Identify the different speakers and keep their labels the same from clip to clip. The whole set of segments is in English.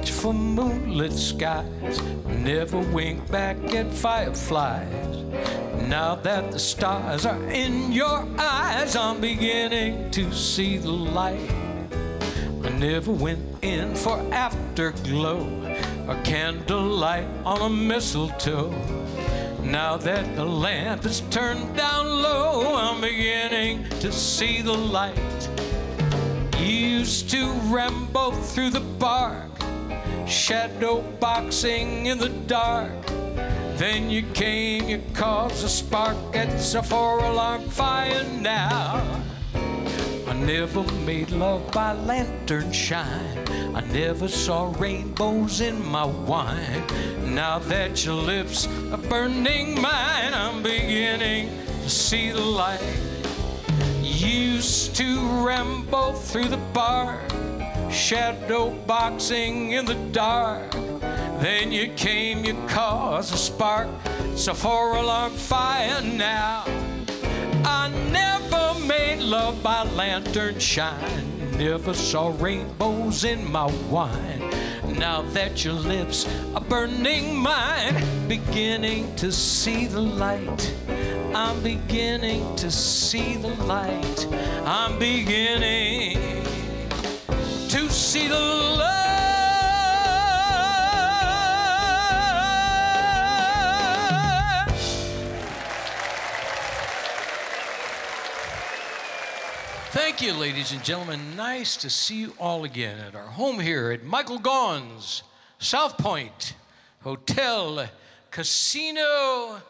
Speaker 1: Much for moonlit skies, never winked back at fireflies. Now that the stars are in your eyes, I'm beginning to see the light. I never went in for afterglow or candlelight on a mistletoe. Now that the lamp is turned down low, I'm beginning to see the light. Used to ramble through the park, shadow boxing in the dark. Then you came, you caused a spark, it's a four alarm fire now. I never made love by lantern shine. I never saw rainbows in my wine. Now that your lips are burning mine, I'm beginning to see the light. Used to ramble through the park, shadow boxing in the dark. Then you came, you caused a spark, it's a four alarm fire now. I never made love by lantern shine, never saw rainbows in my wine. Now that your lips are burning mine, beginning to see the light. I'm beginning to see the light. I'm beginning to see the. Thank you, ladies and gentlemen. Nice to see you all again at our home here at Michael Gaughan's South Point Hotel Casino.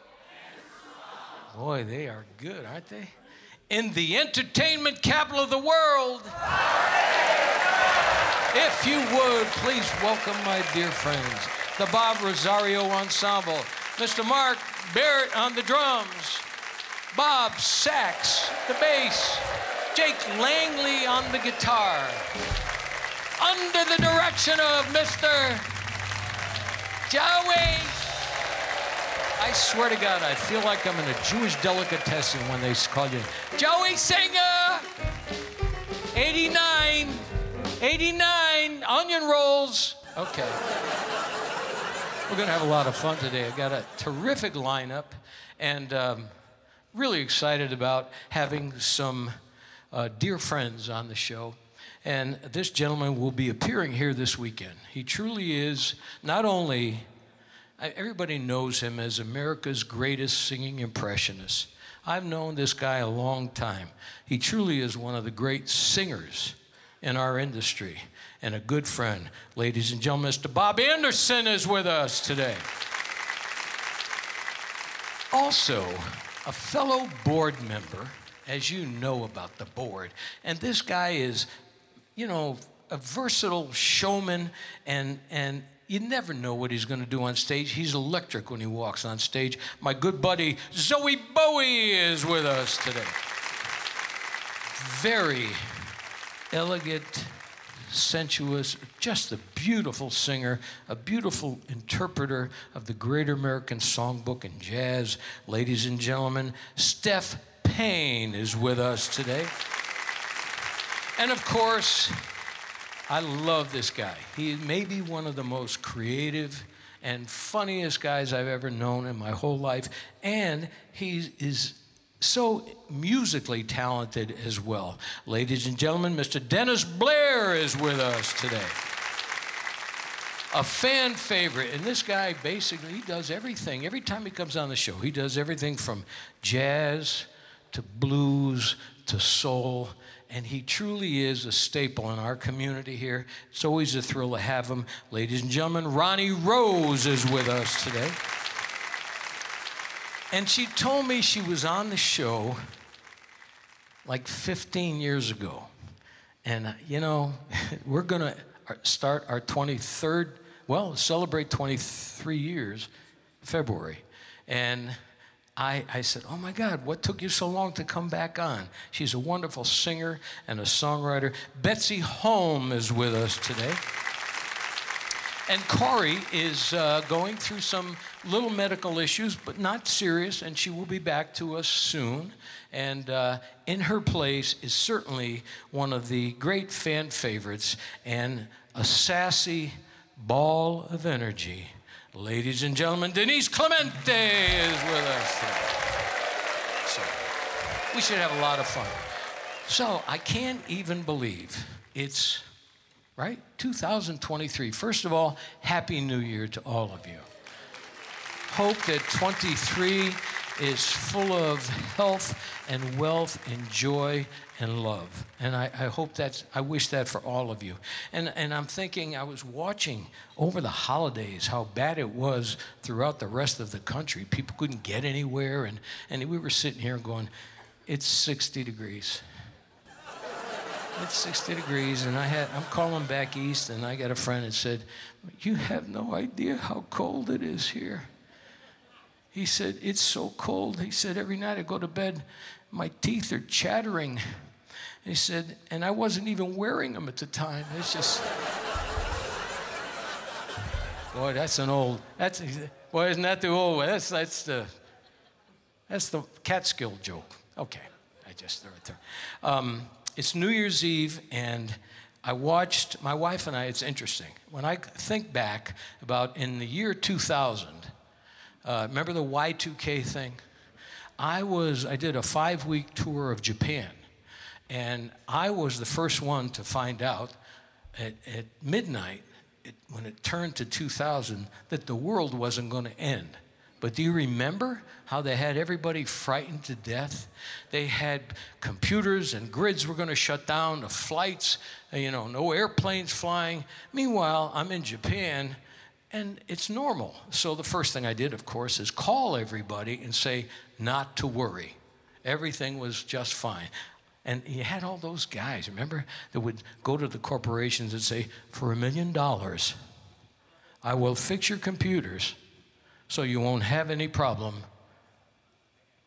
Speaker 1: Boy, they are good, aren't they? In the entertainment capital of the world. If you would, please welcome my dear friends, the Bob Rosario Ensemble, Mr. Mark Barrett on the drums, Bob Sachs, the bass, Jake Langley on the guitar, under the direction of Mr. Joey I swear to God, I feel like I'm in a Jewish delicatessen when they call you Joey Singer. 89, 89 onion rolls. Okay. We're going to have a lot of fun today. I've got a terrific lineup and um, really excited about having some uh, dear friends on the show. And this gentleman will be appearing here this weekend. He truly is not only Everybody knows him as America's greatest singing impressionist. I've known this guy a long time. He truly is one of the great singers in our industry and a good friend. Ladies and gentlemen, Mr. Bob Anderson is with us today. Also, a fellow board member, as you know about the board, and this guy is, you know, a versatile showman and, and you never know what he's going to do on stage. He's electric when he walks on stage. My good buddy Zowie Bowie is with us today. Very elegant, sensuous, just a beautiful singer, a beautiful interpreter of the great American songbook and jazz. Ladies and gentlemen, Steph Payne is with us today. And of course, I love this guy. He may be one of the most creative and funniest guys I've ever known in my whole life. And he is so musically talented as well. Ladies and gentlemen, Mr. Dennis Blair is with us today. A fan favorite. And this guy basically he does everything. Every time he comes on the show, he does everything from jazz to blues to soul and he truly is a staple in our community here. It's always a thrill to have him. Ladies and gentlemen, Ronnie Rose is with us today. And she told me she was on the show like 15 years ago. And, uh, you know, we're going to start our 23rd, well, celebrate 23 years February. And I, I said, Oh my God, what took you so long to come back on? She's a wonderful singer and a songwriter. Betsy Holm is with us today. And Corey is uh, going through some little medical issues, but not serious, and she will be back to us soon. And uh, in her place is certainly one of the great fan favorites and a sassy ball of energy. Ladies and gentlemen, Denise Clemente is with us. So, we should have a lot of fun. So, I can't even believe it's right? 2023. First of all, Happy New Year to all of you. Hope that 23 is full of health and wealth and joy and love. And I, I, hope that I wish that for all of you. And, and I'm thinking, I was watching over the holidays how bad it was throughout the rest of the country. People couldn't get anywhere. And, and we were sitting here going, it's 60 degrees. It's 60 degrees, and I had, I'm calling back east, and I got a friend that said, You have no idea how cold it is here. He said, It's so cold. He said, Every night I go to bed, my teeth are chattering. He said, and I wasn't even wearing them at the time. It's just. Boy, that's an old. That's boy, isn't that the old way? That's that's the. That's the Catskill joke. Okay, I just threw it there. Um, it's New Year's Eve, and I watched my wife and I. It's interesting when I think back about in the year 2000. Uh, remember the Y2K thing? I was I did a five week tour of Japan, and I was the first one to find out at, at midnight it, when it turned to 2000 that the world wasn't going to end. But do you remember how they had everybody frightened to death? They had computers and grids were going to shut down, the flights, you know, no airplanes flying. Meanwhile, I'm in Japan and it's normal. So the first thing I did, of course, is call everybody and say, not to worry. Everything was just fine. And you had all those guys, remember, that would go to the corporations and say, for a million dollars, I will fix your computers so you won't have any problem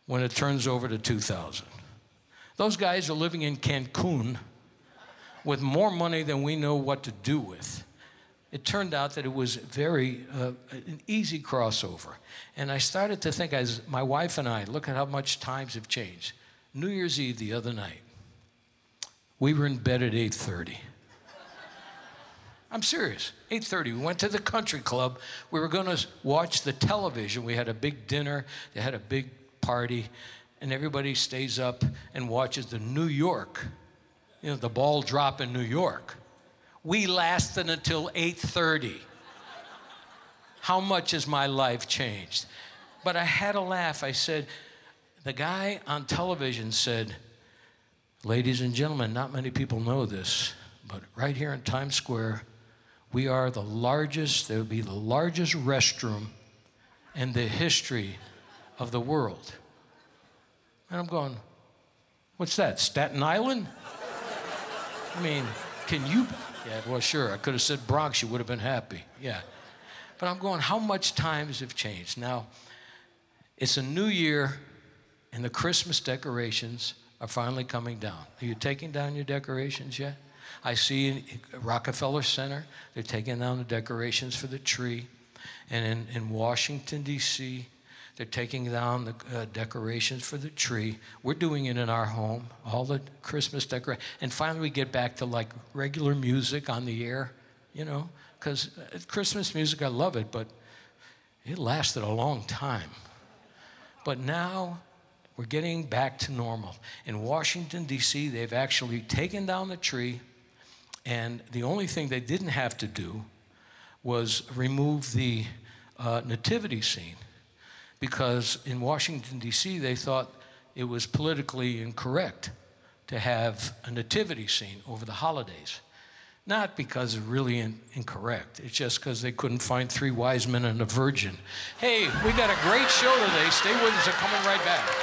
Speaker 1: when it turns over to 2000. Those guys are living in Cancun with more money than we know what to do with. It turned out that it was very uh, an easy crossover. And I started to think as my wife and I, look at how much times have changed. New Year's Eve the other night, we were in bed at 8:30. I'm serious. 8:30. We went to the country club. We were going to watch the television. We had a big dinner. They had a big party, and everybody stays up and watches the New York. You know, the ball drop in New York. We lasted until 8:30. How much has my life changed? But I had a laugh. I said, the guy on television said, Ladies and gentlemen, not many people know this, but right here in Times Square, we are the largest, there will be the largest restroom in the history of the world. And I'm going, what's that, Staten Island? I mean, can you? Yeah, well, sure. I could have said Bronx, you would have been happy. Yeah. But I'm going, how much times have changed? Now, it's a new year, and the Christmas decorations are finally coming down. Are you taking down your decorations yet? I see in Rockefeller Center, they're taking down the decorations for the tree. And in, in Washington, D.C., they're taking down the uh, decorations for the tree. We're doing it in our home, all the Christmas decorations. And finally, we get back to like regular music on the air, you know, because uh, Christmas music, I love it, but it lasted a long time. But now we're getting back to normal. In Washington, D.C., they've actually taken down the tree and the only thing they didn't have to do was remove the uh, nativity scene because in Washington, D.C., they thought it was politically incorrect to have a nativity scene over the holidays. Not because it's really in, incorrect, it's just because they couldn't find three wise men and a virgin. Hey, we got a great show today. Stay with us, we're coming right back.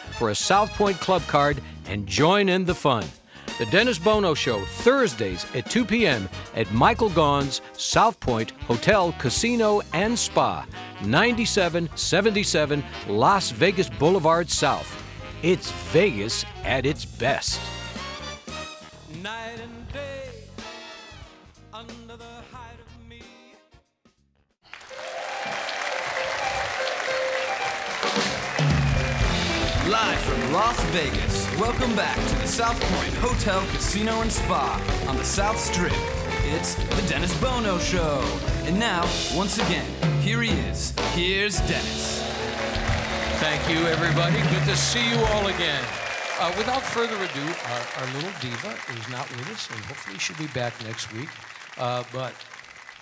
Speaker 1: for a South Point Club card and join in the fun. The Dennis Bono Show, Thursdays at 2 p.m. at Michael Gaughan's South Point Hotel, Casino, and Spa, 9777 Las Vegas Boulevard South. It's Vegas at its best.
Speaker 2: Las Vegas. Welcome back to the South Point Hotel, Casino, and Spa on the South Strip. It's the Dennis Bono Show. And now, once again, here he is. Here's Dennis.
Speaker 1: Thank you, everybody. Good to see you all again. Uh, without further ado, our, our, little diva is not with us, and hopefully she'll be back next week. Uh, but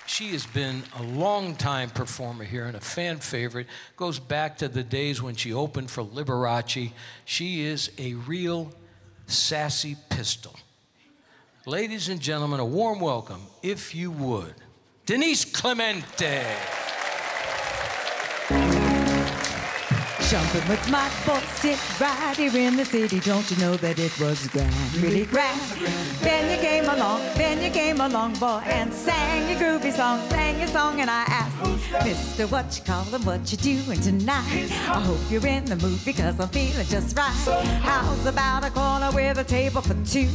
Speaker 1: she has been a long-time performer here and a fan favorite. Goes back to the days when she opened for Liberace. She is a real sassy pistol. Ladies and gentlemen, a warm welcome, if you would, Denise Clemente.
Speaker 3: Jumping with my boys, sit right here in the city. Don't you know that it was grand, really grand? Then you came along, then you came along, boy, and sang your groovy song, sang your song, and I asked, Mister, what you callin', what you doing tonight? I hope you're in the mood because I'm feeling just right. How's about a corner with a table for two,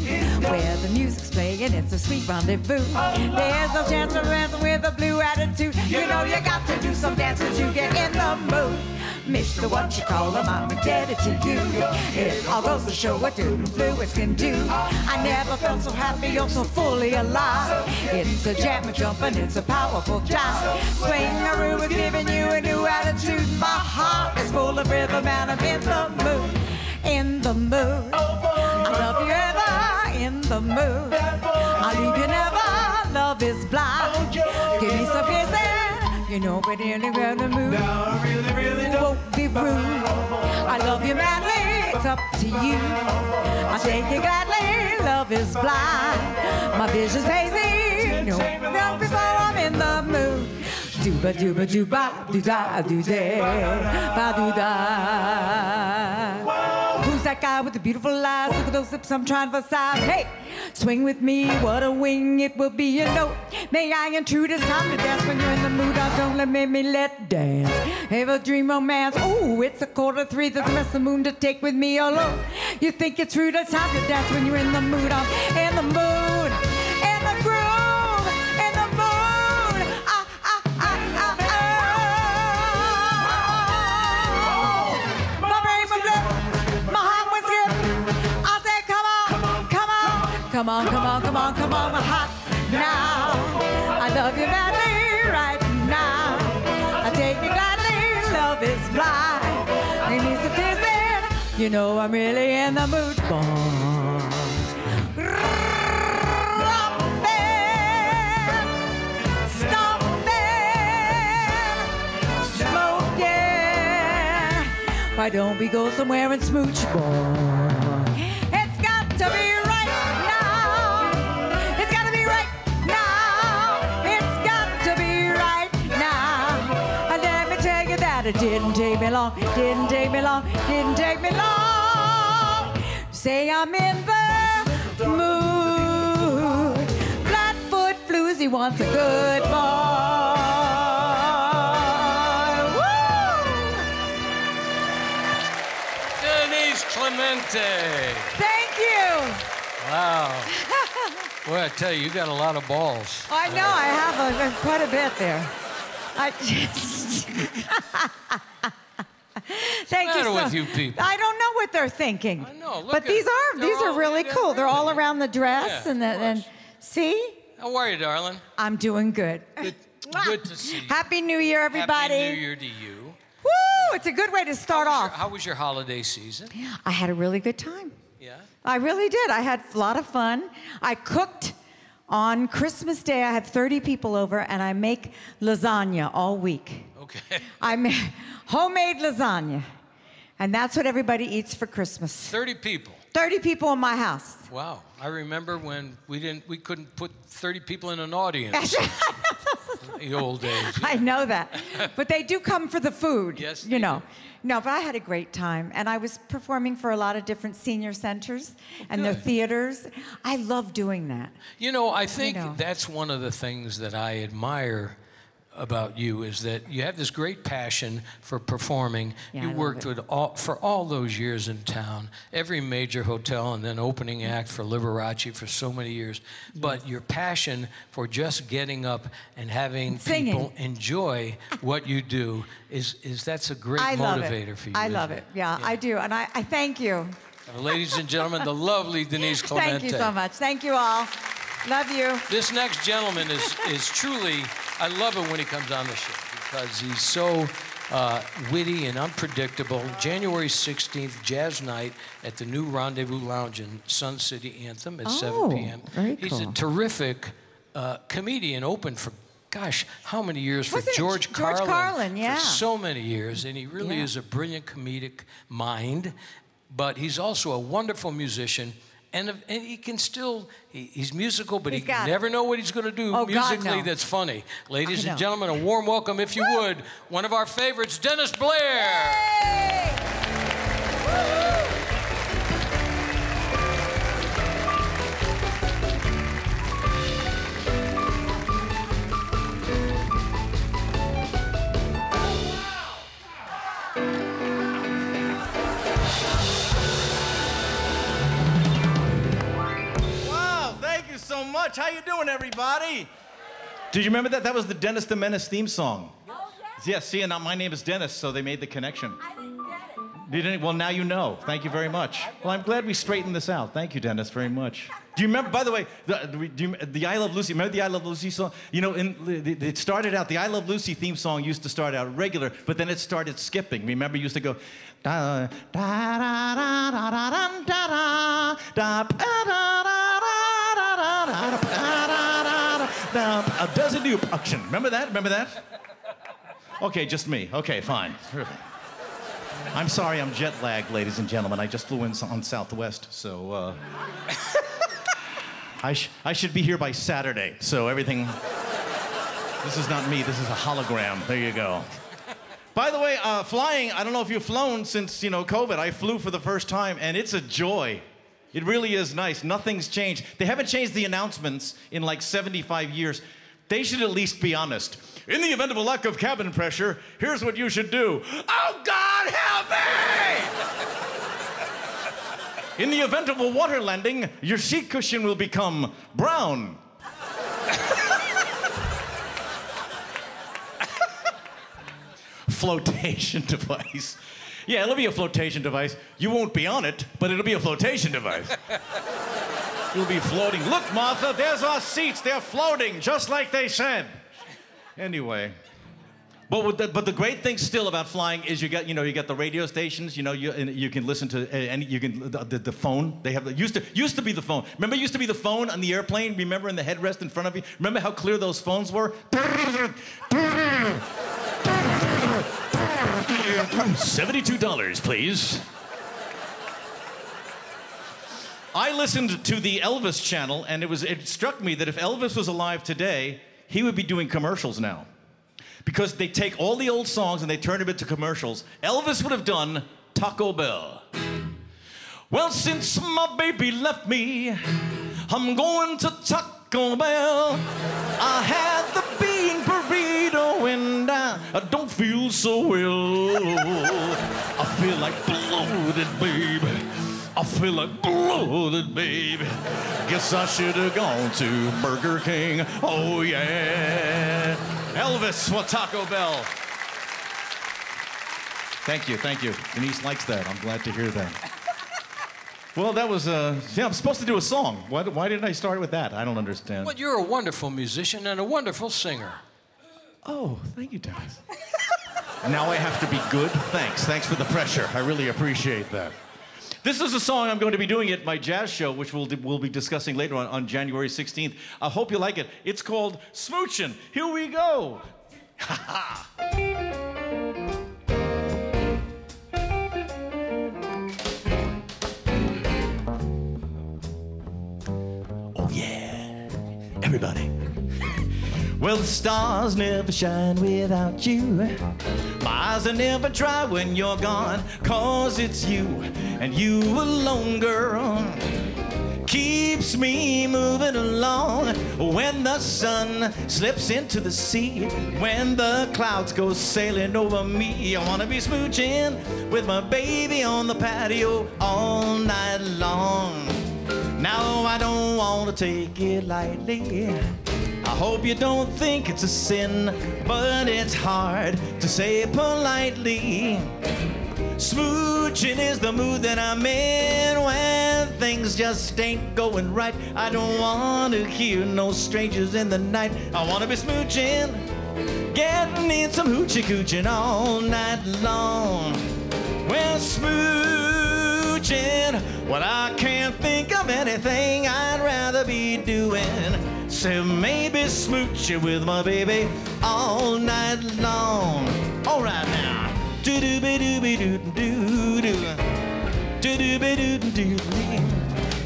Speaker 3: where the music's playing, it's a sweet rendezvous. There's no chance for dancing with a blue attitude. You know you got to do some dancing to get in the mood. Mister, what what you call them, I'm indebted to you. It all goes to show what different fluids can do. I never felt so happy or so fully alive. It's a jam and jumping, it's a powerful jive. Swingaroo is giving you a new attitude. My heart is full of rhythm and I'm in the mood. In the mood. I love you ever in the mood. I leave you never. Love is blind. Give me some kisses. You know, but really the mood. No, really, really won't be rude. I love you madly, it's up to you. I take you gladly, love is blind. My vision's hazy, no, not before I'm in the mood. Dooba dooba dooba doo da doo da ba doo da that guy with the beautiful eyes. Look at those lips, I'm trying for size. Hey, swing with me, what a wing it will be, you know. May I intrude? It's time to dance when you're in the mood. I don't let me, me let dance. Have a dream romance. Oh, it's a quarter three. There's mess of moon to take with me alone. You think it's rude? It's time to dance when you're in the mood. I'm in the mood. Come on, come on, come on, come on, my hot now. I love you madly right now. I take you gladly. Love is blind. It needs a visit. You know I'm really in the mood. Boom. Why don't we go somewhere and smooch, boy? It's got to be that it didn't take me long. Didn't take me long. Didn't take me long. Say I'm in the mood. Flatfoot floozy wants a good boy.
Speaker 1: Denise Clemente.
Speaker 3: Thank you.
Speaker 1: Wow. Boy, I tell you, you got a lot of balls.
Speaker 3: I know I have a, quite a bit there. I just. Thank
Speaker 1: matter
Speaker 3: you so,
Speaker 1: with you people?
Speaker 3: I don't know what they're thinking.
Speaker 1: I know, look
Speaker 3: but
Speaker 1: at-
Speaker 3: these are these are really cool. They're all around the dress
Speaker 1: Yeah,
Speaker 3: and the, and see,
Speaker 1: How are you, darling?
Speaker 3: I'm doing good.
Speaker 1: Good, good to see you.
Speaker 3: Happy New Year, everybody.
Speaker 1: Happy New Year to you.
Speaker 3: Woo! It's a good way to start
Speaker 1: how
Speaker 3: off.
Speaker 1: Your, how was your holiday season?
Speaker 3: I had a really good time.
Speaker 1: Yeah.
Speaker 3: I really did. I had a lot of fun. I cooked on Christmas Day. I have 30 people over, and I make lasagna all week.
Speaker 1: Okay.
Speaker 3: I make homemade lasagna, and that's what everybody eats for Christmas.
Speaker 1: 30 people.
Speaker 3: 30 people in my house.
Speaker 1: Wow. I remember when we didn't we couldn't put 30 people in an audience the old days.
Speaker 3: I know that. But they do come for the food.
Speaker 1: Yes,
Speaker 3: You know.
Speaker 1: do.
Speaker 3: No, but I had a great time. And I was performing for a lot of different senior centers oh, and their theaters. I love doing that.
Speaker 1: You know, I think
Speaker 3: know.
Speaker 1: that's one of the things that I admire about you is that you have this great passion for performing.
Speaker 3: Yeah,
Speaker 1: you worked
Speaker 3: it.
Speaker 1: with all, for all those years in town, every major hotel, and then opening act for Liberace for so many years. But your passion for just getting up and having
Speaker 3: Singing.
Speaker 1: people enjoy what you do is, is that's a great
Speaker 3: I
Speaker 1: motivator for you.
Speaker 3: I love it. Yeah, I do. And I, I thank you.
Speaker 1: Ladies and gentlemen, the lovely Denise Clemente.
Speaker 3: Thank you so much. Thank you all. Love you.
Speaker 1: This next gentleman is, is truly, I love it when he comes on the show because he's so uh, witty and unpredictable. January 16th, Jazz Night at the new Rendezvous Lounge in Sun City Anthem at 7
Speaker 3: Oh,
Speaker 1: p.m.
Speaker 3: very
Speaker 1: He's a terrific uh, comedian, open for, gosh, how many years? For George
Speaker 3: George
Speaker 1: Carlin.
Speaker 3: Carlin, yeah.
Speaker 1: For so many years. And he really
Speaker 3: Yeah.
Speaker 1: is a brilliant comedic mind, but he's also a wonderful musician. And, and he can still, he, he's musical, but
Speaker 3: He's
Speaker 1: he
Speaker 3: got it.
Speaker 1: never know what he's going to do
Speaker 3: Oh, God,
Speaker 1: musically
Speaker 3: no.
Speaker 1: that's funny. Ladies and gentlemen, a warm welcome, if you would, one of our favorites, Dennis Blair.
Speaker 4: Wow, so much. How you doing, everybody? Did you remember that? That was the Dennis the Menace theme song.
Speaker 3: Oh,
Speaker 4: Yeah, see, and now my name is Dennis, so they made the connection. You didn't? Well, now you know. Thank you very much. Well, I'm glad we straightened this out. Thank you, Dennis, very much. Do you remember, by the way, the, do you, the I Love Lucy, remember the I Love Lucy song? You know, in, it started out, the I Love Lucy theme song used to start out regular, but then it started skipping. Remember, it used to go, da da da da da da da da da da da da da da da da da uh, does it do action? Remember that? Remember that? Okay, just me. Okay, fine. I'm sorry, I'm jet lagged, ladies and gentlemen. I just flew in on Southwest, so uh, I, sh- I should be here by Saturday. So everything. This is not me. This is a hologram. There you go. By the way, uh, flying. I don't know if you've flown since you know COVID. I flew for the first time, and it's a joy. It really is nice. Nothing's changed. They haven't changed the announcements in like 75 years. They should at least be honest. In the event of a lack of cabin pressure, here's what you should do. Oh God, help me! In the event of a water landing, your seat cushion will become brown. flotation device. Yeah, it'll be a flotation device. You won't be on it, but it'll be a flotation device. You'll be floating. Look, Martha, there's our seats. They're floating, just like they said. Anyway. But, the, but the great thing still about flying is you get you know you get the radio stations you know you and you can listen to uh, any you can the, the, the phone they have the, used to used to be the phone remember it used to be the phone on the airplane remember in the headrest in front of you remember how clear those phones were seventy-two dollars please I listened to the Elvis channel, and it was it struck me that if Elvis was alive today, he would be doing commercials now. Because they take all the old songs and they turn them into commercials. Elvis would have done Taco Bell. Well, since my baby left me, I'm going to Taco Bell. I had the I, don't feel so well. I feel like bloated, baby. I feel like bloated, baby. Guess I should have gone to Burger King. Oh, yeah. Elvis, what Taco Bell? Thank you, thank you. Denise likes that. I'm glad to hear that. Well, that was, uh, yeah, I'm supposed to do a song. Why, why didn't I start with that? I don't understand.
Speaker 1: But you're a wonderful musician and a wonderful singer.
Speaker 4: Oh, thank you, Dennis. now I have to be good? Thanks. Thanks for the pressure. I really appreciate that. This is a song I'm going to be doing at my jazz show, which we'll, we'll be discussing later on, on January 16th. I hope you like it. It's called Smoochin'. Here we go. Ha ha. Oh, yeah. Everybody. Well, the stars never shine without you. My eyes are never dry when you're gone, cause it's you and you alone, girl. Keeps me moving along when the sun slips into the sea, when the clouds go sailing over me. I wanna be smooching with my baby on the patio all night long. Now I don't wanna take it lightly. I hope you don't think it's a sin, but it's hard to say politely. Smooching is the mood that I'm in when things just ain't going right. I don't want to hear no strangers in the night. I want to be smooching, getting in some hoochie cooching all night long. Well, smooching, well, I can't think of anything I'd rather be doing. So maybe smooching with my baby all night long. All right now. Do do be do be do do do. Do do be do do do.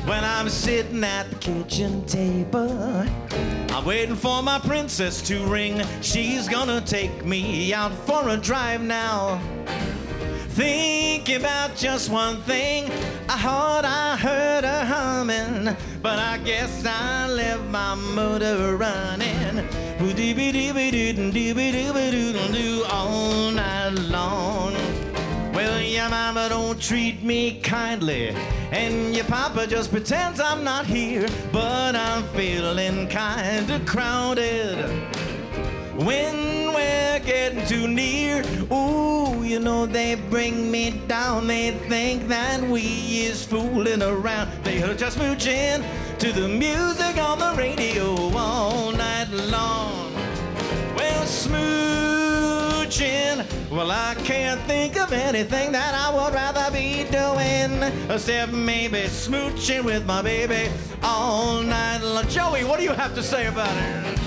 Speaker 4: When I'm sitting at the kitchen table, I'm waiting for my princess to ring. She's gonna take me out for a drive now. Thinking about just one thing, I thought I heard her humming, but I guess I left my motor running. All night long. Well, your mama don't treat me kindly, and your papa just pretends I'm not here, but I'm feeling kinda crowded. When we're getting too near, ooh, you know they bring me down. They think that we is fooling around. They are just mooching to the music on the radio all night long. Well, smooching. Well, I can't think of anything that I would rather be doing except maybe smooching with my baby all night long. Joey, what do you have to say about it?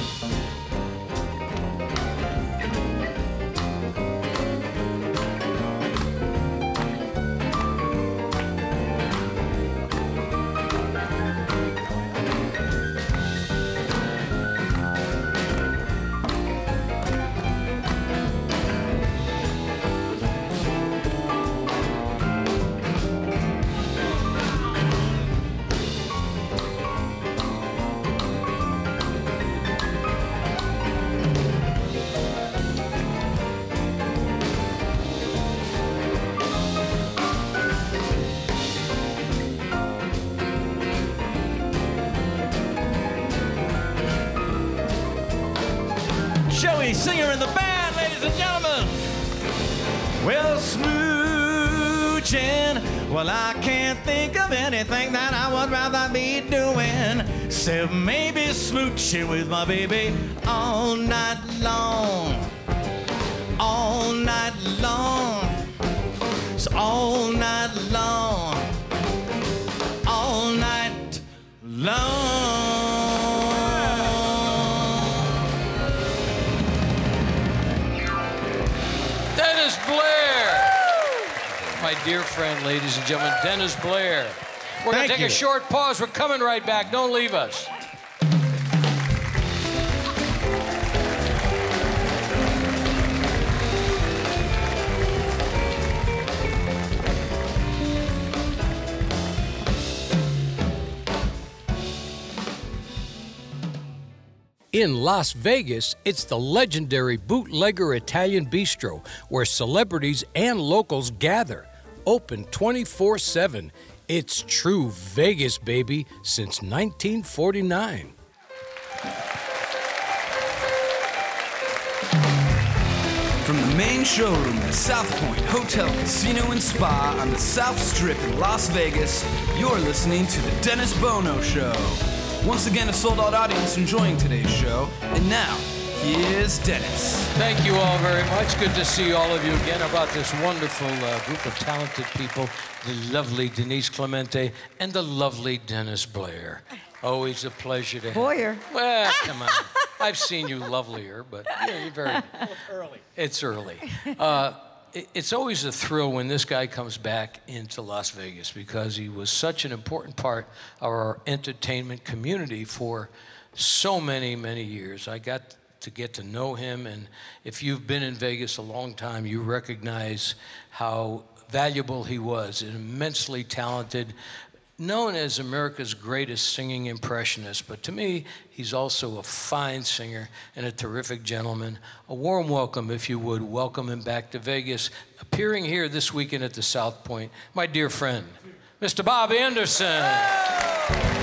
Speaker 4: Smooching with my baby all night long. All night long. So all night long. All night long.
Speaker 1: Dennis Blair! My dear friend, ladies and gentlemen, Dennis Blair. We're going to take
Speaker 4: you.
Speaker 1: a short pause. We're coming right back. Don't leave us. In Las Vegas, it's the legendary Bootlegger Italian Bistro where celebrities and locals gather. Open 24 7. It's true Vegas, baby, since 1949.
Speaker 2: From the main showroom at South Point Hotel, Casino, and Spa on the South Strip in Las Vegas, you're listening to The Dennis Bono Show. Once again, a sold out audience enjoying today's show. And now, here's Dennis.
Speaker 1: Thank you all very much. Good to see all of you again about this wonderful uh, group of talented people the lovely Denise Clemente and the lovely Dennis Blair. Always a pleasure to have
Speaker 3: Boyer.
Speaker 1: Well, come on. I've seen you lovelier, but yeah, you're very early. It's early. Uh, it- it's always a thrill when this guy comes back into Las Vegas because he was such an important part of our entertainment community for so many, many years. I got to get to know him, and if you've been in Vegas a long time, you recognize how valuable he was, an immensely talented, known as America's greatest singing impressionist, but to me, he's also a fine singer and a terrific gentleman. A warm welcome, if you would, welcome him back to Vegas, appearing here this weekend at the South Point, my dear friend, Mr. Bob Anderson.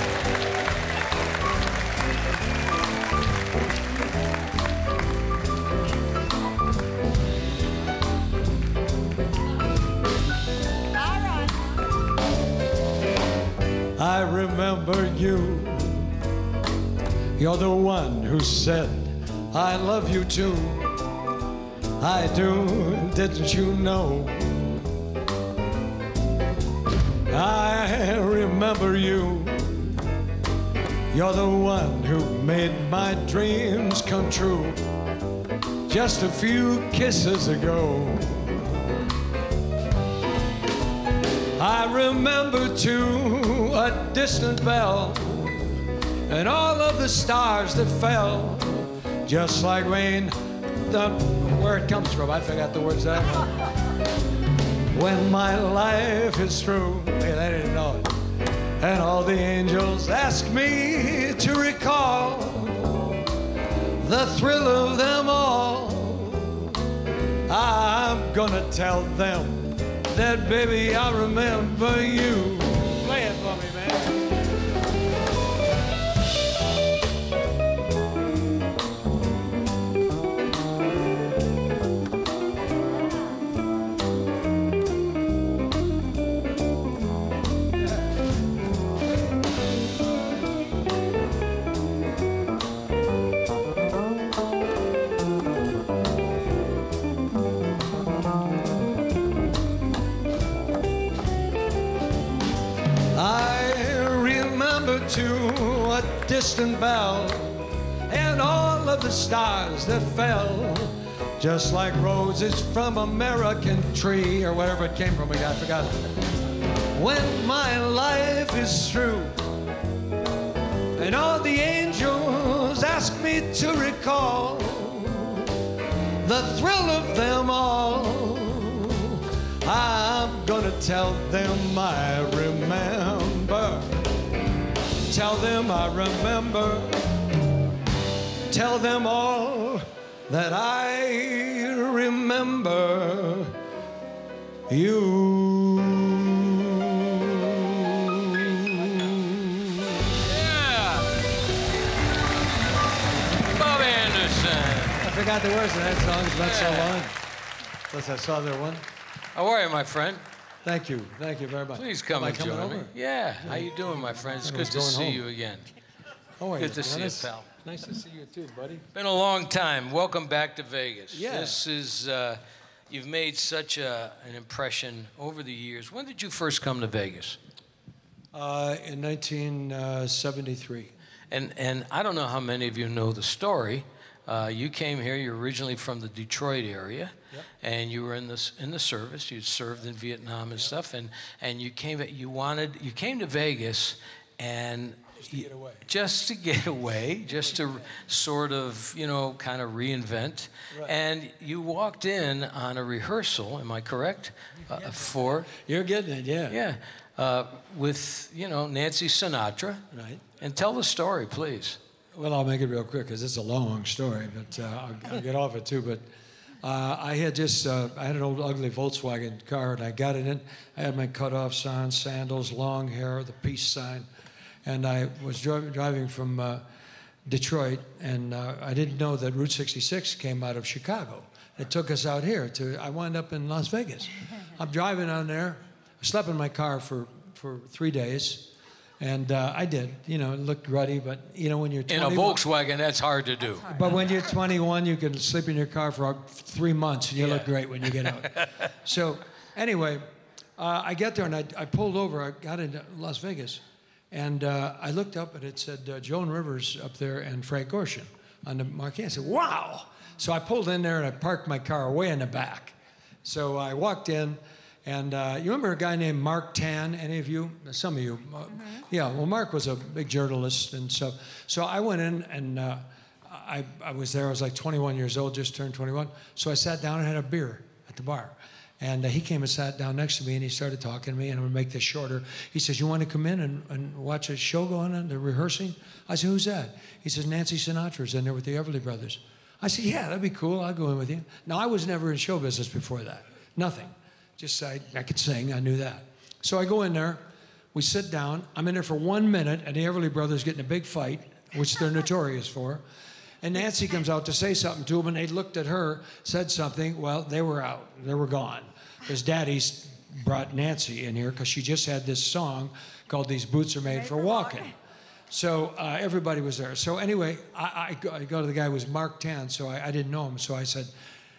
Speaker 5: Remember you. You're the one who said, I love you too. I do, didn't you know? I remember you. You're the one who made my dreams come true just a few kisses ago. I remember too a distant bell and all of the stars that fell just like rain. The, where it comes from, I forgot the words that When my life is through, hey, didn't know it. And all the angels ask me to recall the thrill of them all. I'm gonna tell them that baby I remember you. That fell just like roses from American tree or wherever it came from. I forgot. When my life is through and all the angels ask me to recall the thrill of them all. I'm gonna tell them I remember. Tell them I remember. Tell them all that I remember you.
Speaker 1: Yeah. Bob Anderson.
Speaker 5: I forgot the words of that song. It's not so long. Plus, I saw there one.
Speaker 1: How are you, my friend?
Speaker 5: Thank you. Thank you very much.
Speaker 1: Please come
Speaker 5: I
Speaker 1: and
Speaker 5: coming
Speaker 1: join
Speaker 5: over?
Speaker 1: me. Yeah, how you doing, my friend? It's good to see
Speaker 5: home.
Speaker 1: you again.
Speaker 5: How are
Speaker 1: Good
Speaker 5: you,
Speaker 1: to see you, pal.
Speaker 5: Nice to see you too, buddy.
Speaker 1: Been a long time. Welcome back to Vegas.
Speaker 5: Yeah.
Speaker 1: This is, uh, you've made such a, an impression over the years. When did you first come to Vegas?
Speaker 5: Uh, in 1973.
Speaker 1: And, and I don't know how many of you know the story. Uh, you came here, you're originally from the Detroit area, yep. and you were in, this, in the service. You served in Vietnam and stuff, and, and you came, you wanted, you came to Vegas, and just
Speaker 5: to get away.
Speaker 1: just to get away, just to sort of, you know, kind of reinvent. And you walked in on a rehearsal, am I correct? Uh, for,
Speaker 5: You're getting it, yeah.
Speaker 1: yeah, uh, with, you know, Nancy Sinatra.
Speaker 5: Right.
Speaker 1: And tell the story, please.
Speaker 5: Well, I'll make it real quick because it's a long story, but uh, I'll, I'll get off it too. But Uh, I had just uh, I had an old ugly Volkswagen car, and I got it in. I had my cutoffs on, sandals, long hair, the peace sign, and I was dri- driving from uh, Detroit, and uh, I didn't know that Route 66 came out of Chicago. It took us out here to. I wound up in Las Vegas. I'm driving on there. I slept in my car for for three days. And uh, I did, you know, it looked ruddy, but you know, when you're
Speaker 1: In a Volkswagen, that's hard to do.
Speaker 5: but when you're 21, you can sleep in your car for three months and you look great when you get out. so, anyway, uh, I get there and I, I pulled over. I got into Las Vegas and uh, I looked up and it said uh, Joan Rivers up there and Frank Gorshin on the marquee. I said, wow. So I pulled in there and I parked my car way in the back. So I walked in, and uh, you remember a guy named Mark Tan? Any of you? Some of you. Uh, Yeah. Well, Mark was a big journalist, and so so I went in and uh, I I was there. I was like 21 years old, just turned 21. So I sat down and had a beer at the bar. And uh, he came and sat down next to me and he started talking to me. And I'm going to make this shorter. He says, You want to come in and, and watch a show going on? They're rehearsing. I said, Who's that? He says, Nancy Sinatra's in there with the Everly Brothers. I said, Yeah, that'd be cool. I'll go in with you. Now, I was never in show business before that. Nothing. Just I, I could sing. I knew that. So I go in there. We sit down. I'm in there for one minute, and the Everly Brothers get in a big fight, which they're notorious for. And Nancy comes out to say something to them, and they looked at her, said something. Well, they were out. They were gone. Because Daddy's brought Nancy in here because she just had this song called "These Boots Are Made for Walking." So uh, everybody was there. So anyway, I, I, go, I go to the guy who was Mark Tan, so I, I didn't know him. So I said,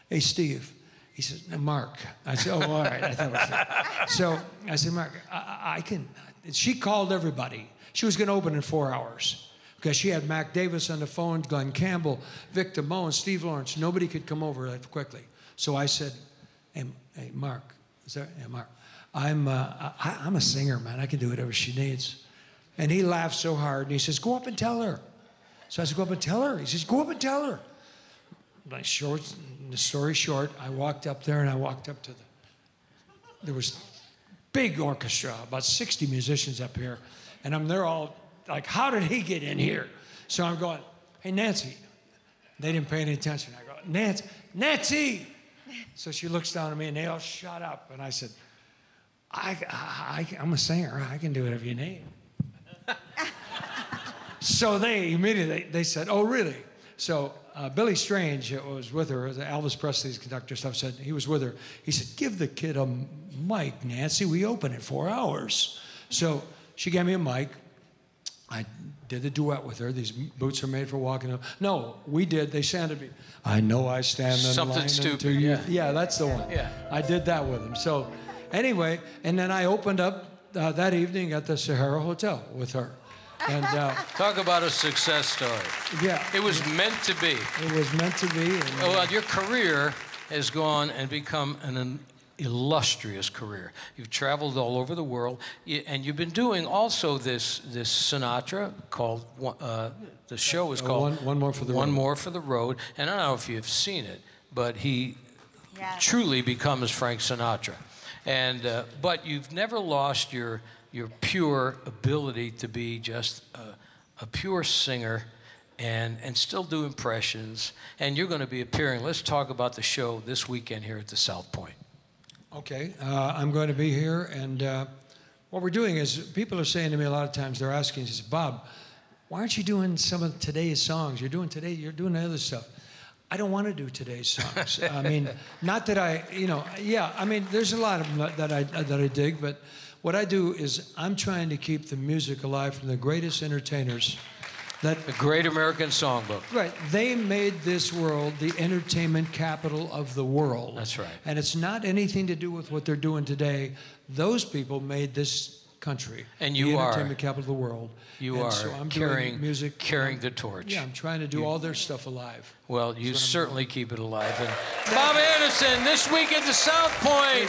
Speaker 5: "Hey, Steve." He says, no, "Mark." I said, "Oh, all right." I thought it was. So I said, "Mark, I, I- I can." She called everybody. She was going to open in four hours because she had Mac Davis on the phone, Glen Campbell, Vic Damone, Steve Lawrence. Nobody could come over that quickly. So I said, "Hey, hey Mark, is there? Yeah, Mark. I'm uh, I, I'm a singer, man. I can do whatever she needs." And he laughed so hard, and he says, "Go up and tell her." So I said, "Go up and tell her." He says, "Go up and tell her." My short, the story short, I walked up there, and I walked up to the. There was big orchestra, about 60 musicians up here, and I'm there all like, "How did he get in here?" So I'm going, "Hey, Nancy." They didn't pay any attention. I go, "Nancy, Nancy." So she looks down at me, and they all shut up, and I said. I, I, I'm a singer. I can do whatever you need. so they immediately they said, "Oh, really?" So uh, Billy Strange uh, was with her. the Elvis Presley's conductor stuff said he was with her. He said, "Give the kid a mic, Nancy. We open in four hours." So she gave me a mic. I did the duet with her. These boots are made for walking. up. No, we did. They sounded me. I know I stand in
Speaker 1: Something
Speaker 5: line
Speaker 1: stupid,
Speaker 5: unto you.
Speaker 1: yeah.
Speaker 5: Yeah, that's the one.
Speaker 1: Yeah.
Speaker 5: I did that with him. So, anyway, and then I opened up uh, that evening at the Sahara Hotel with her, and uh,
Speaker 1: Talk about a success story.
Speaker 5: yeah,
Speaker 1: It was meant to be.
Speaker 5: it was meant to be. And,
Speaker 1: Oh, well, your career has gone and become an illustrious career. You've traveled all over the world, and you've been doing also this this Sinatra called uh, the show is
Speaker 5: Uh,
Speaker 1: called
Speaker 5: One- One More for the
Speaker 1: One
Speaker 5: Road.
Speaker 1: More for the Road. And I don't know if you've seen it, but he
Speaker 3: Yeah.
Speaker 1: truly becomes Frank Sinatra. And uh, but you've never lost your your pure ability to be just a, a pure singer and and still do impressions. And you're going to be appearing. Let's talk about the show this weekend here at the South Point.
Speaker 5: Okay, uh, I'm going to be here, and uh, what we're doing is people are saying to me a lot of times they're asking, says, Bob, why aren't you doing some of today's songs? You're doing today, you're doing the other stuff. I don't want to do today's songs. I mean, not that I, you know, yeah. I mean, there's a lot of them that- that I that I dig, but what I do is I'm trying to keep the music alive from the greatest entertainers that
Speaker 1: The Great American Songbook.
Speaker 5: Right. They made this world the entertainment capital of the world.
Speaker 1: That's right.
Speaker 5: And it's not anything to do with what they're doing today. Those people made this country
Speaker 1: And you
Speaker 5: the
Speaker 1: you are-
Speaker 5: entertainment capital of the world.
Speaker 1: You
Speaker 5: And
Speaker 1: are
Speaker 5: so I'm
Speaker 1: carrying
Speaker 5: music,
Speaker 1: carrying the torch.
Speaker 5: Yeah, I'm trying to do all their stuff alive.
Speaker 1: Well, you certainly keep it alive. And Bob Anderson, this week at the South Point.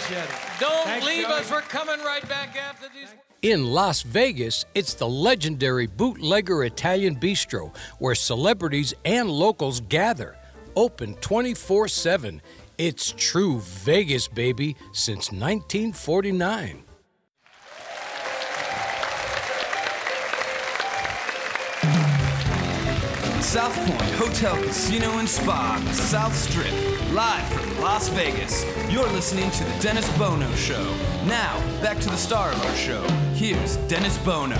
Speaker 1: Don't
Speaker 5: Thanks,
Speaker 1: leave us. We're coming right back after these.
Speaker 6: In Las Vegas, it's the legendary Bootlegger Italian Bistro where celebrities and locals gather. Open 24 7. It's true Vegas, baby, since 1949.
Speaker 2: South Point Hotel, Casino, and Spa South Strip, live from Las Vegas. You're listening to The Dennis Bono Show. Now, back to the star of our show. Here's Dennis Bono.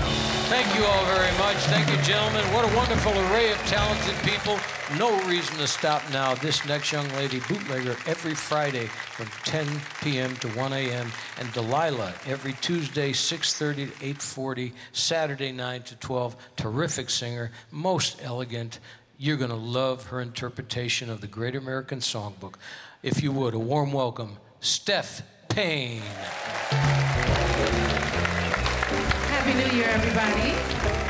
Speaker 1: Thank you all very much. Thank you, gentlemen. What a wonderful array of talented people. No reason to stop now. This next young lady, bootlegger, every Friday from 10 p.m. to 1 a.m. And Delilah every Tuesday, 6:30 to 8:40. Saturday 9 to 12. Terrific singer, most elegant. You're going to love her interpretation of the Great American Songbook. If you would, a warm welcome, Steph Payne.
Speaker 7: Happy New Year, everybody.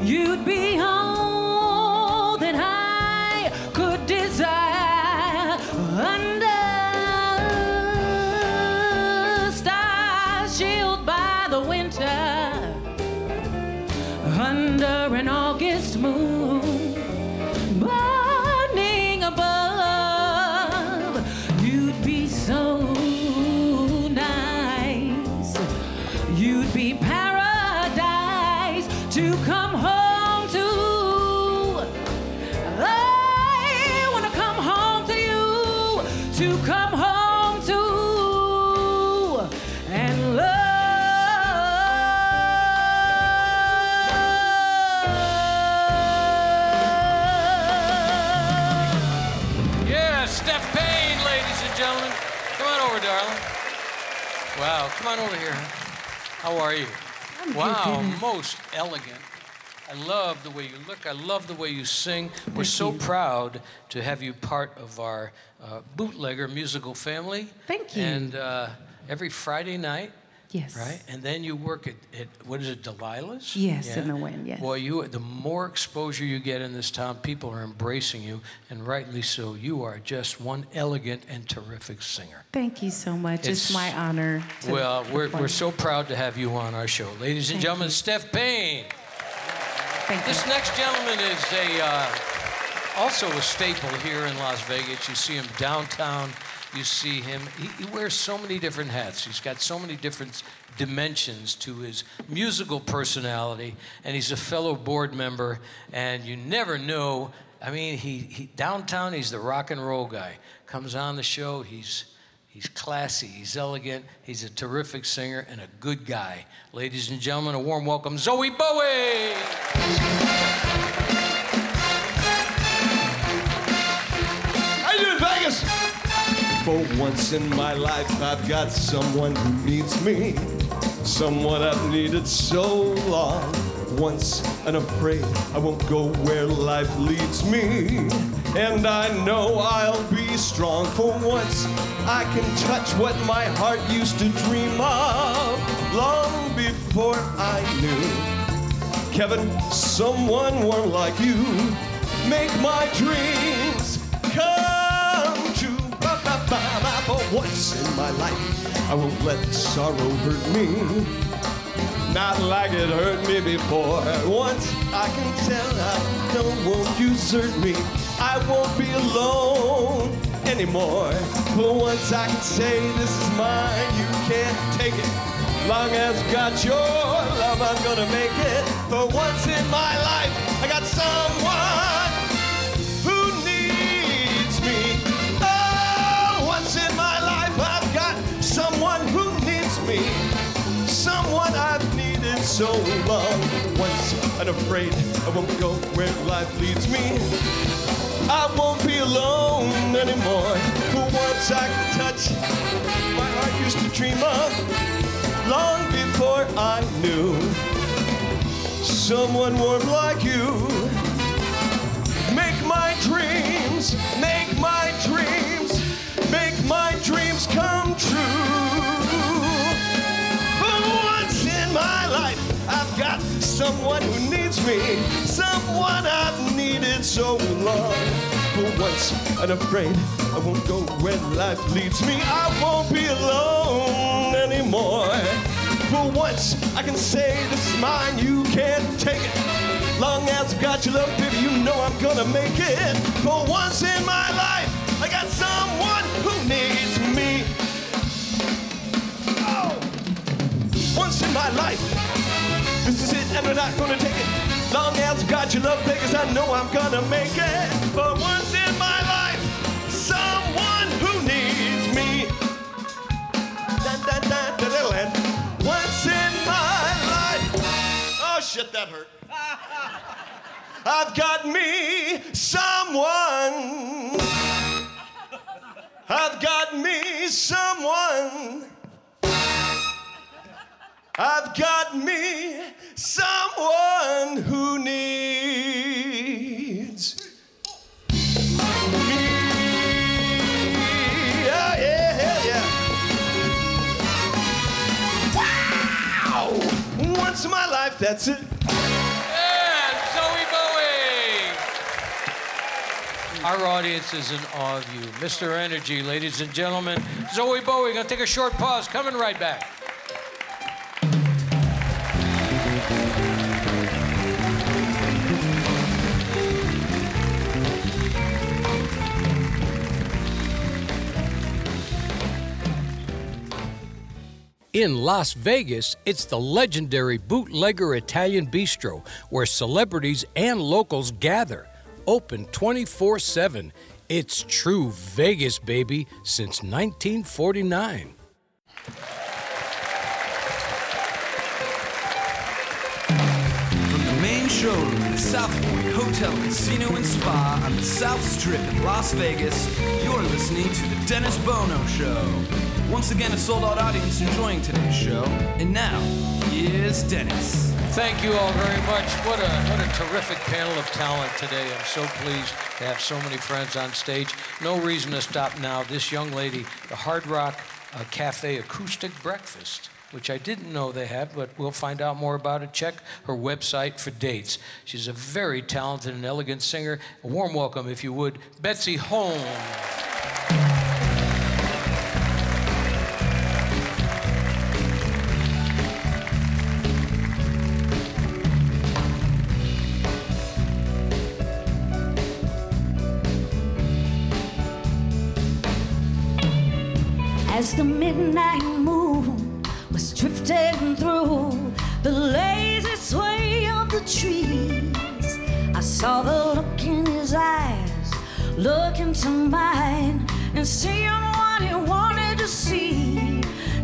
Speaker 7: You'd be on
Speaker 1: over here. How are you? wow, most elegant. I love the way you look. I love the way you sing. We're so proud to have you part of our uh, bootlegger musical family.
Speaker 7: Thank you.
Speaker 1: And uh, every Friday night,
Speaker 7: Yes.
Speaker 1: right? And then you work at, at what is it, Delilah's?
Speaker 7: Yes, in the Wynn, yes.
Speaker 1: Well, you the more exposure you get in this town, people are embracing you, and rightly so. You are just one elegant and terrific singer.
Speaker 7: Thank you so much. It's,
Speaker 1: It's-
Speaker 7: my honor. To
Speaker 1: Well, we're, we're so proud to have you on our show. Ladies and
Speaker 7: Thank
Speaker 1: gentlemen,
Speaker 7: you.
Speaker 1: Steph Payne.
Speaker 7: Thank
Speaker 1: This
Speaker 7: you.
Speaker 1: next gentleman is a uh, also a staple here in Las Vegas. You see him downtown. You see him. He, he wears so many different hats. He's got so many different dimensions to his musical personality, and he's a fellow board member. And you never know. I mean, he, he downtown. He's the rock and roll guy. Comes on the show. He's He's classy, he's elegant, he's a terrific singer, and a good guy. Ladies and gentlemen, a warm welcome, Zowie Bowie!
Speaker 5: For once in my life, I've got someone who needs me. Someone I've needed so long. Once unafraid, I won't go where life leads me. And I know I'll be strong. For once, I can touch what my heart used to dream of long before I knew. Kevin, someone warm like you make my dreams come once in my life, I won't let sorrow hurt me.
Speaker 8: not like it hurt me before. Once I can tell I don't won't desert me. I won't be alone anymore. For once I can say this is mine, you can't take it. Long as I've got your love, I'm gonna make it. For once in my life, I got someone who needs me. So long. Once and afraid I won't go where life leads me. I won't be alone anymore. For once I can touch my heart used to dream of long before I knew someone warm like you. Someone who needs me, someone I've needed so long. For once, I'm afraid I won't go where life leads me. I won't be alone anymore. For once, I can say this is mine, you can't take it. Long as I've got your love, baby, you know I'm gonna make it. For once in my life, I got someone who needs me. Oh! Once in my life, this is it, and we're not gonna take it. Long as I've got your love, Vegas, I know I'm gonna make it. But once in my life, someone who needs me. Dun, dun, dun. Once in my life. Oh shit, that hurt. I've got me someone. I've got me someone. I've got me someone who needs. Yeah, yeah, yeah, yeah. Once in my life, that's it.
Speaker 1: And Zowie Bowie. Our audience is in awe of you. Mr. Energy, ladies and gentlemen. Zowie Bowie, gonna take a short pause. Coming right back.
Speaker 9: In Las Vegas, it's the legendary Bootlegger Italian Bistro where celebrities and locals gather. Open 24 7. It's true Vegas, baby, since 1949.
Speaker 2: Showroom the South Point Hotel, Casino, and Spa on the South Strip in Las Vegas, you're listening to The Dennis Bono Show. Once again, a sold out audience enjoying today's show. And now, here's Dennis.
Speaker 1: Thank you all very much. What a what a terrific panel of talent today. I'm so pleased to have so many friends on stage. No reason to stop now. This young lady, the Hard Rock uh, Cafe Acoustic Breakfast, which I didn't know they had, but we'll find out more about it. Check her website for dates. She's a very talented and elegant singer. A warm welcome, if you would, Betsy Holmes.
Speaker 10: As the midnight the lazy sway of the trees, I saw the look in his eyes, look into mine, and seeing what he wanted to see.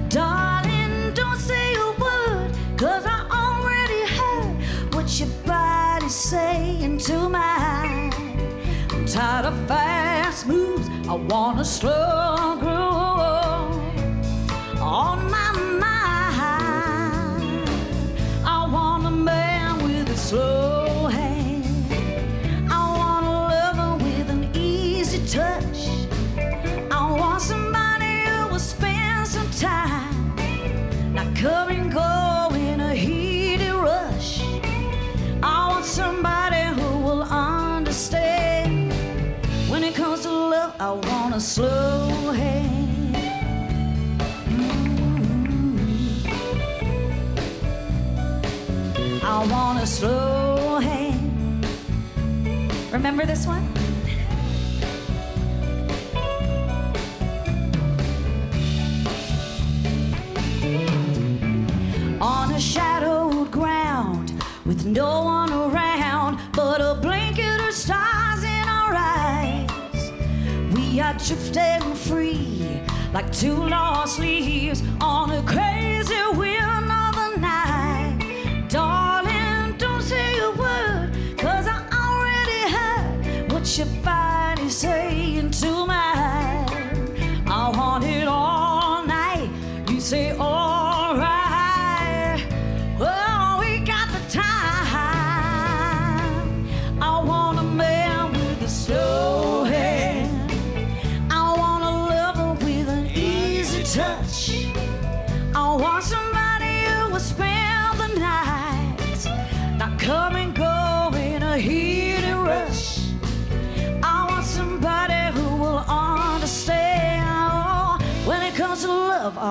Speaker 10: Darling, don't say a word, cause I already heard what your body's saying to mine. I'm tired of fast moves. I want a slow I want a slow hand. Mm-hmm. I want a slow hand. Remember this one? On a shadowed ground with no Drifting free like two lost leaves on a crazy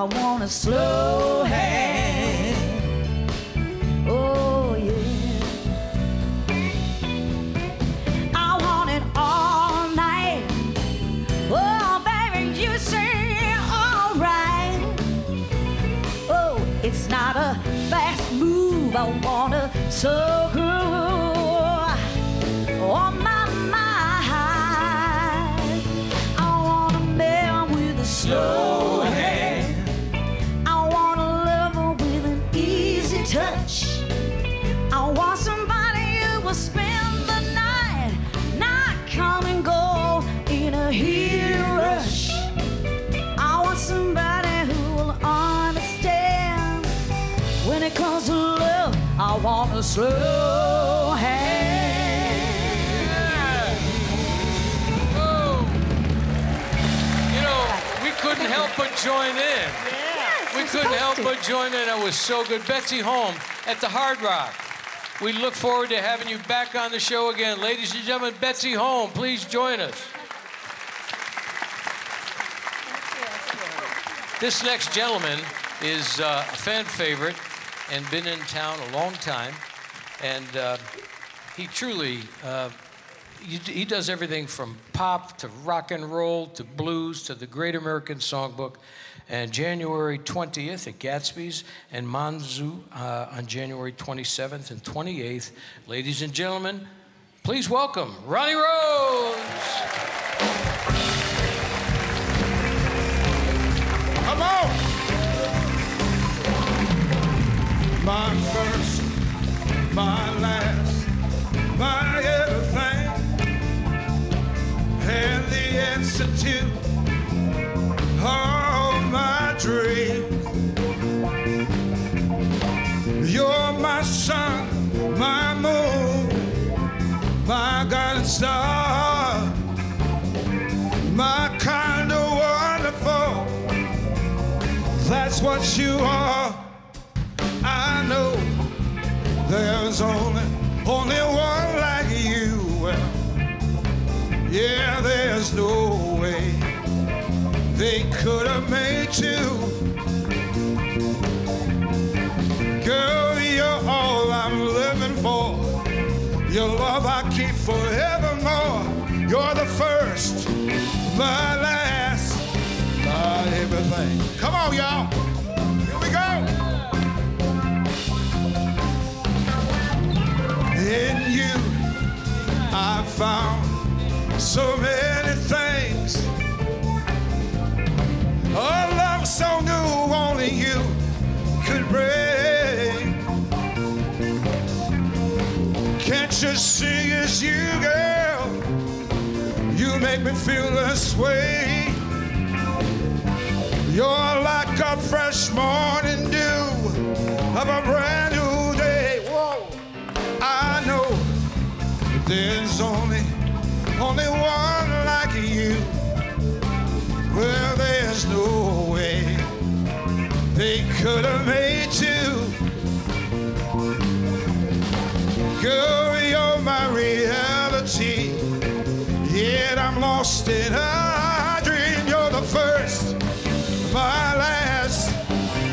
Speaker 10: I want a slow hand. Oh, yeah. I want it all night. Oh, baby, you say alright. Oh, it's not a fast move. I want a slow slow hand.
Speaker 1: You know, we couldn't help but join in. we
Speaker 3: you're
Speaker 1: couldn't help
Speaker 3: supposed
Speaker 1: but join in. It was so good. Betsy Holm at the Hard Rock. We look forward to having you back on the show again. Ladies and gentlemen, Betsy Holm, please join us. This next gentleman is uh, a fan favorite and been in town a long time. And uh, he truly, uh, he, he does everything from pop to rock and roll to blues to the Great American Songbook. And January 20th at Gatsby's and Manzu uh, on January 27th and 28th. Ladies and gentlemen, please welcome Ronnie Rose.
Speaker 11: See it's you, girl? You make me feel this way. You're like a fresh morning dew of a brand new day. Whoa, I know there's only, only one like you. Well, there's no way they could have made lost in a dream. You're the first, my last,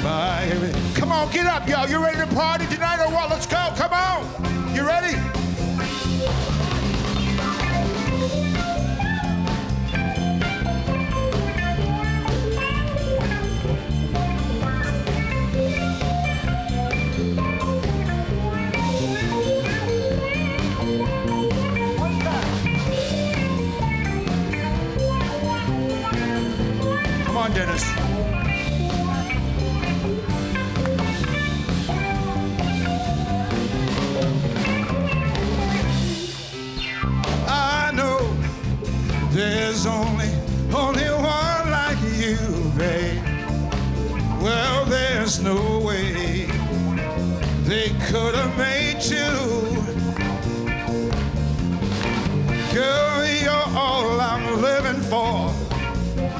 Speaker 11: my. Come on, get up, y'all. You ready to party tonight or what? Let's go. Come on. You ready?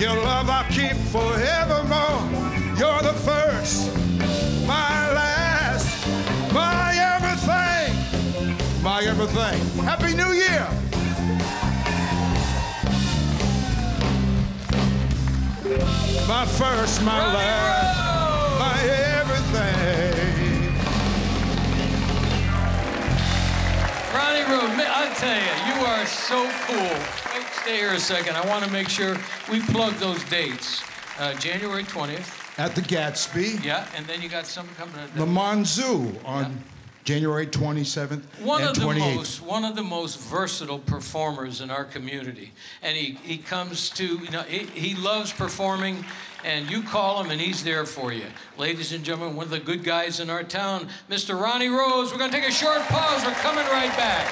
Speaker 11: Your love I keep forevermore. You're the first, my last, my everything, my everything. Happy New Year! My first, my last, my everything.
Speaker 12: Ronnie ma- I'll tell you, you are so cool. Stay here a second. I want to make sure we plug those dates. Uh, January 20th,
Speaker 11: At the Gatsby,
Speaker 12: yeah, and then you got something coming up.
Speaker 11: Le Mans Zoo on January 27th
Speaker 12: One
Speaker 11: and
Speaker 12: of the
Speaker 11: 28th.
Speaker 12: most one of the most versatile performers in our community, and he, he comes to you know he, he loves performing, and you call him and he's there for you, ladies and gentlemen. One of the good guys in our town, Mr. Ronnie Rose. We're gonna take a short pause. We're coming right back.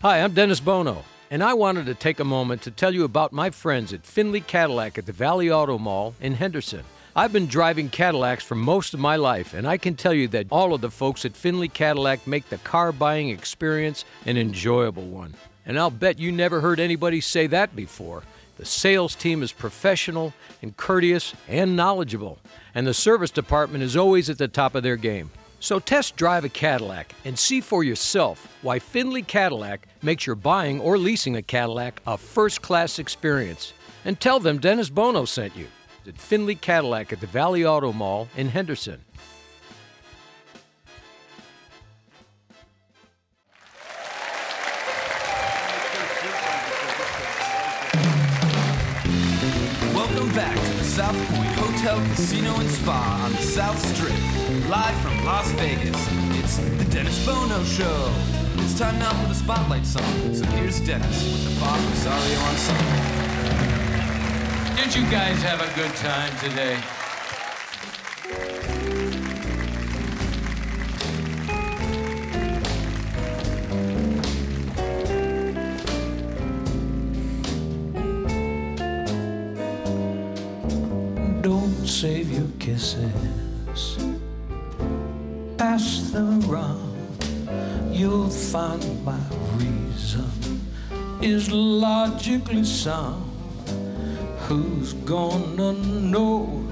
Speaker 13: Hi, I'm Dennis Bono, and I wanted to take a moment to tell you about my friends at Findlay Cadillac at the Valley Auto Mall in Henderson. I've been driving Cadillacs for most of my life, and I can tell you that all of the folks at Findlay Cadillac make the car buying experience an enjoyable one. And I'll bet you never heard anybody say that before. The sales team is professional and courteous and knowledgeable, and the service department is always at the top of their game. So test drive a Cadillac and see for yourself why Findlay Cadillac makes your buying or leasing a Cadillac a first class experience. And tell them Dennis Bono sent you at Findlay Cadillac at the Valley Auto Mall in Henderson.
Speaker 2: Welcome back to the South Point Hotel, Casino, and Spa on the South Strip. Live from Las Vegas, it's the Dennis Bono Show. It's time now for the Spotlight song. So here's Dennis with the Bob Rosario Ensemble.
Speaker 12: Did you guys have a good time today?
Speaker 1: Don't save your kisses. Pass them around. You'll find my reason is logically sound. Who's gonna know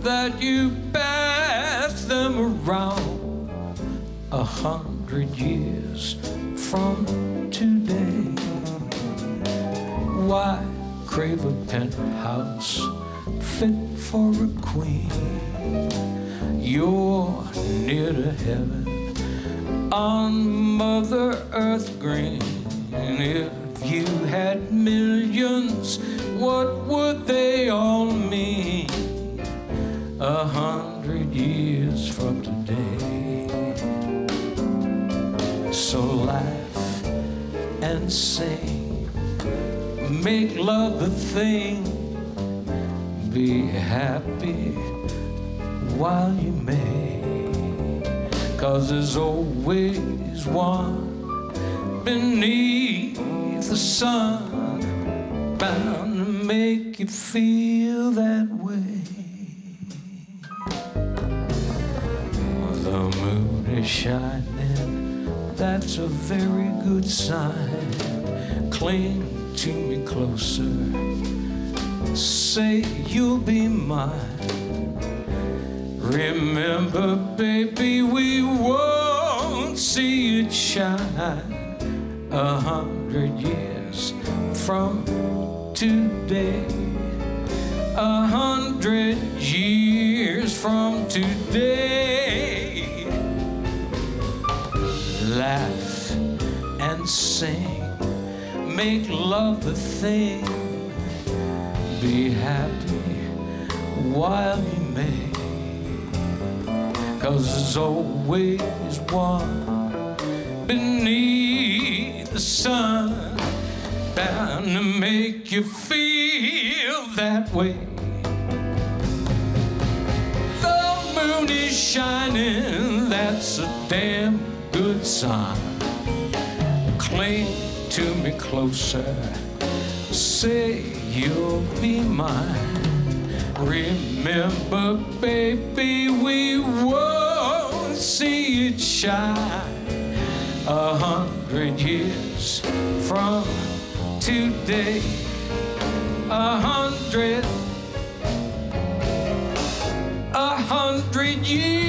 Speaker 1: that you pass them around a hundred years from today? Why crave a penthouse fit for a queen? You're near to heaven on Mother Earth green. If you had millions, what would they all mean? A hundred years from today. So laugh and sing, make love the thing, be happy while you. Cause there's always one beneath the sun bound to make you feel that way. The moon is shining, that's a very good sign. Cling to me closer, say you'll be mine. Remember, baby, a hundred years from today. A hundred years from today. Laugh and sing, make love a thing. Be happy while you may. Cause there's always one beneath the sun bound to make you feel that way. The moon is shining, that's a damn good sign. Cling to me closer, say you'll be mine. Remember, baby, we won't see it shine a hundred from today. A hundred, a hundred years.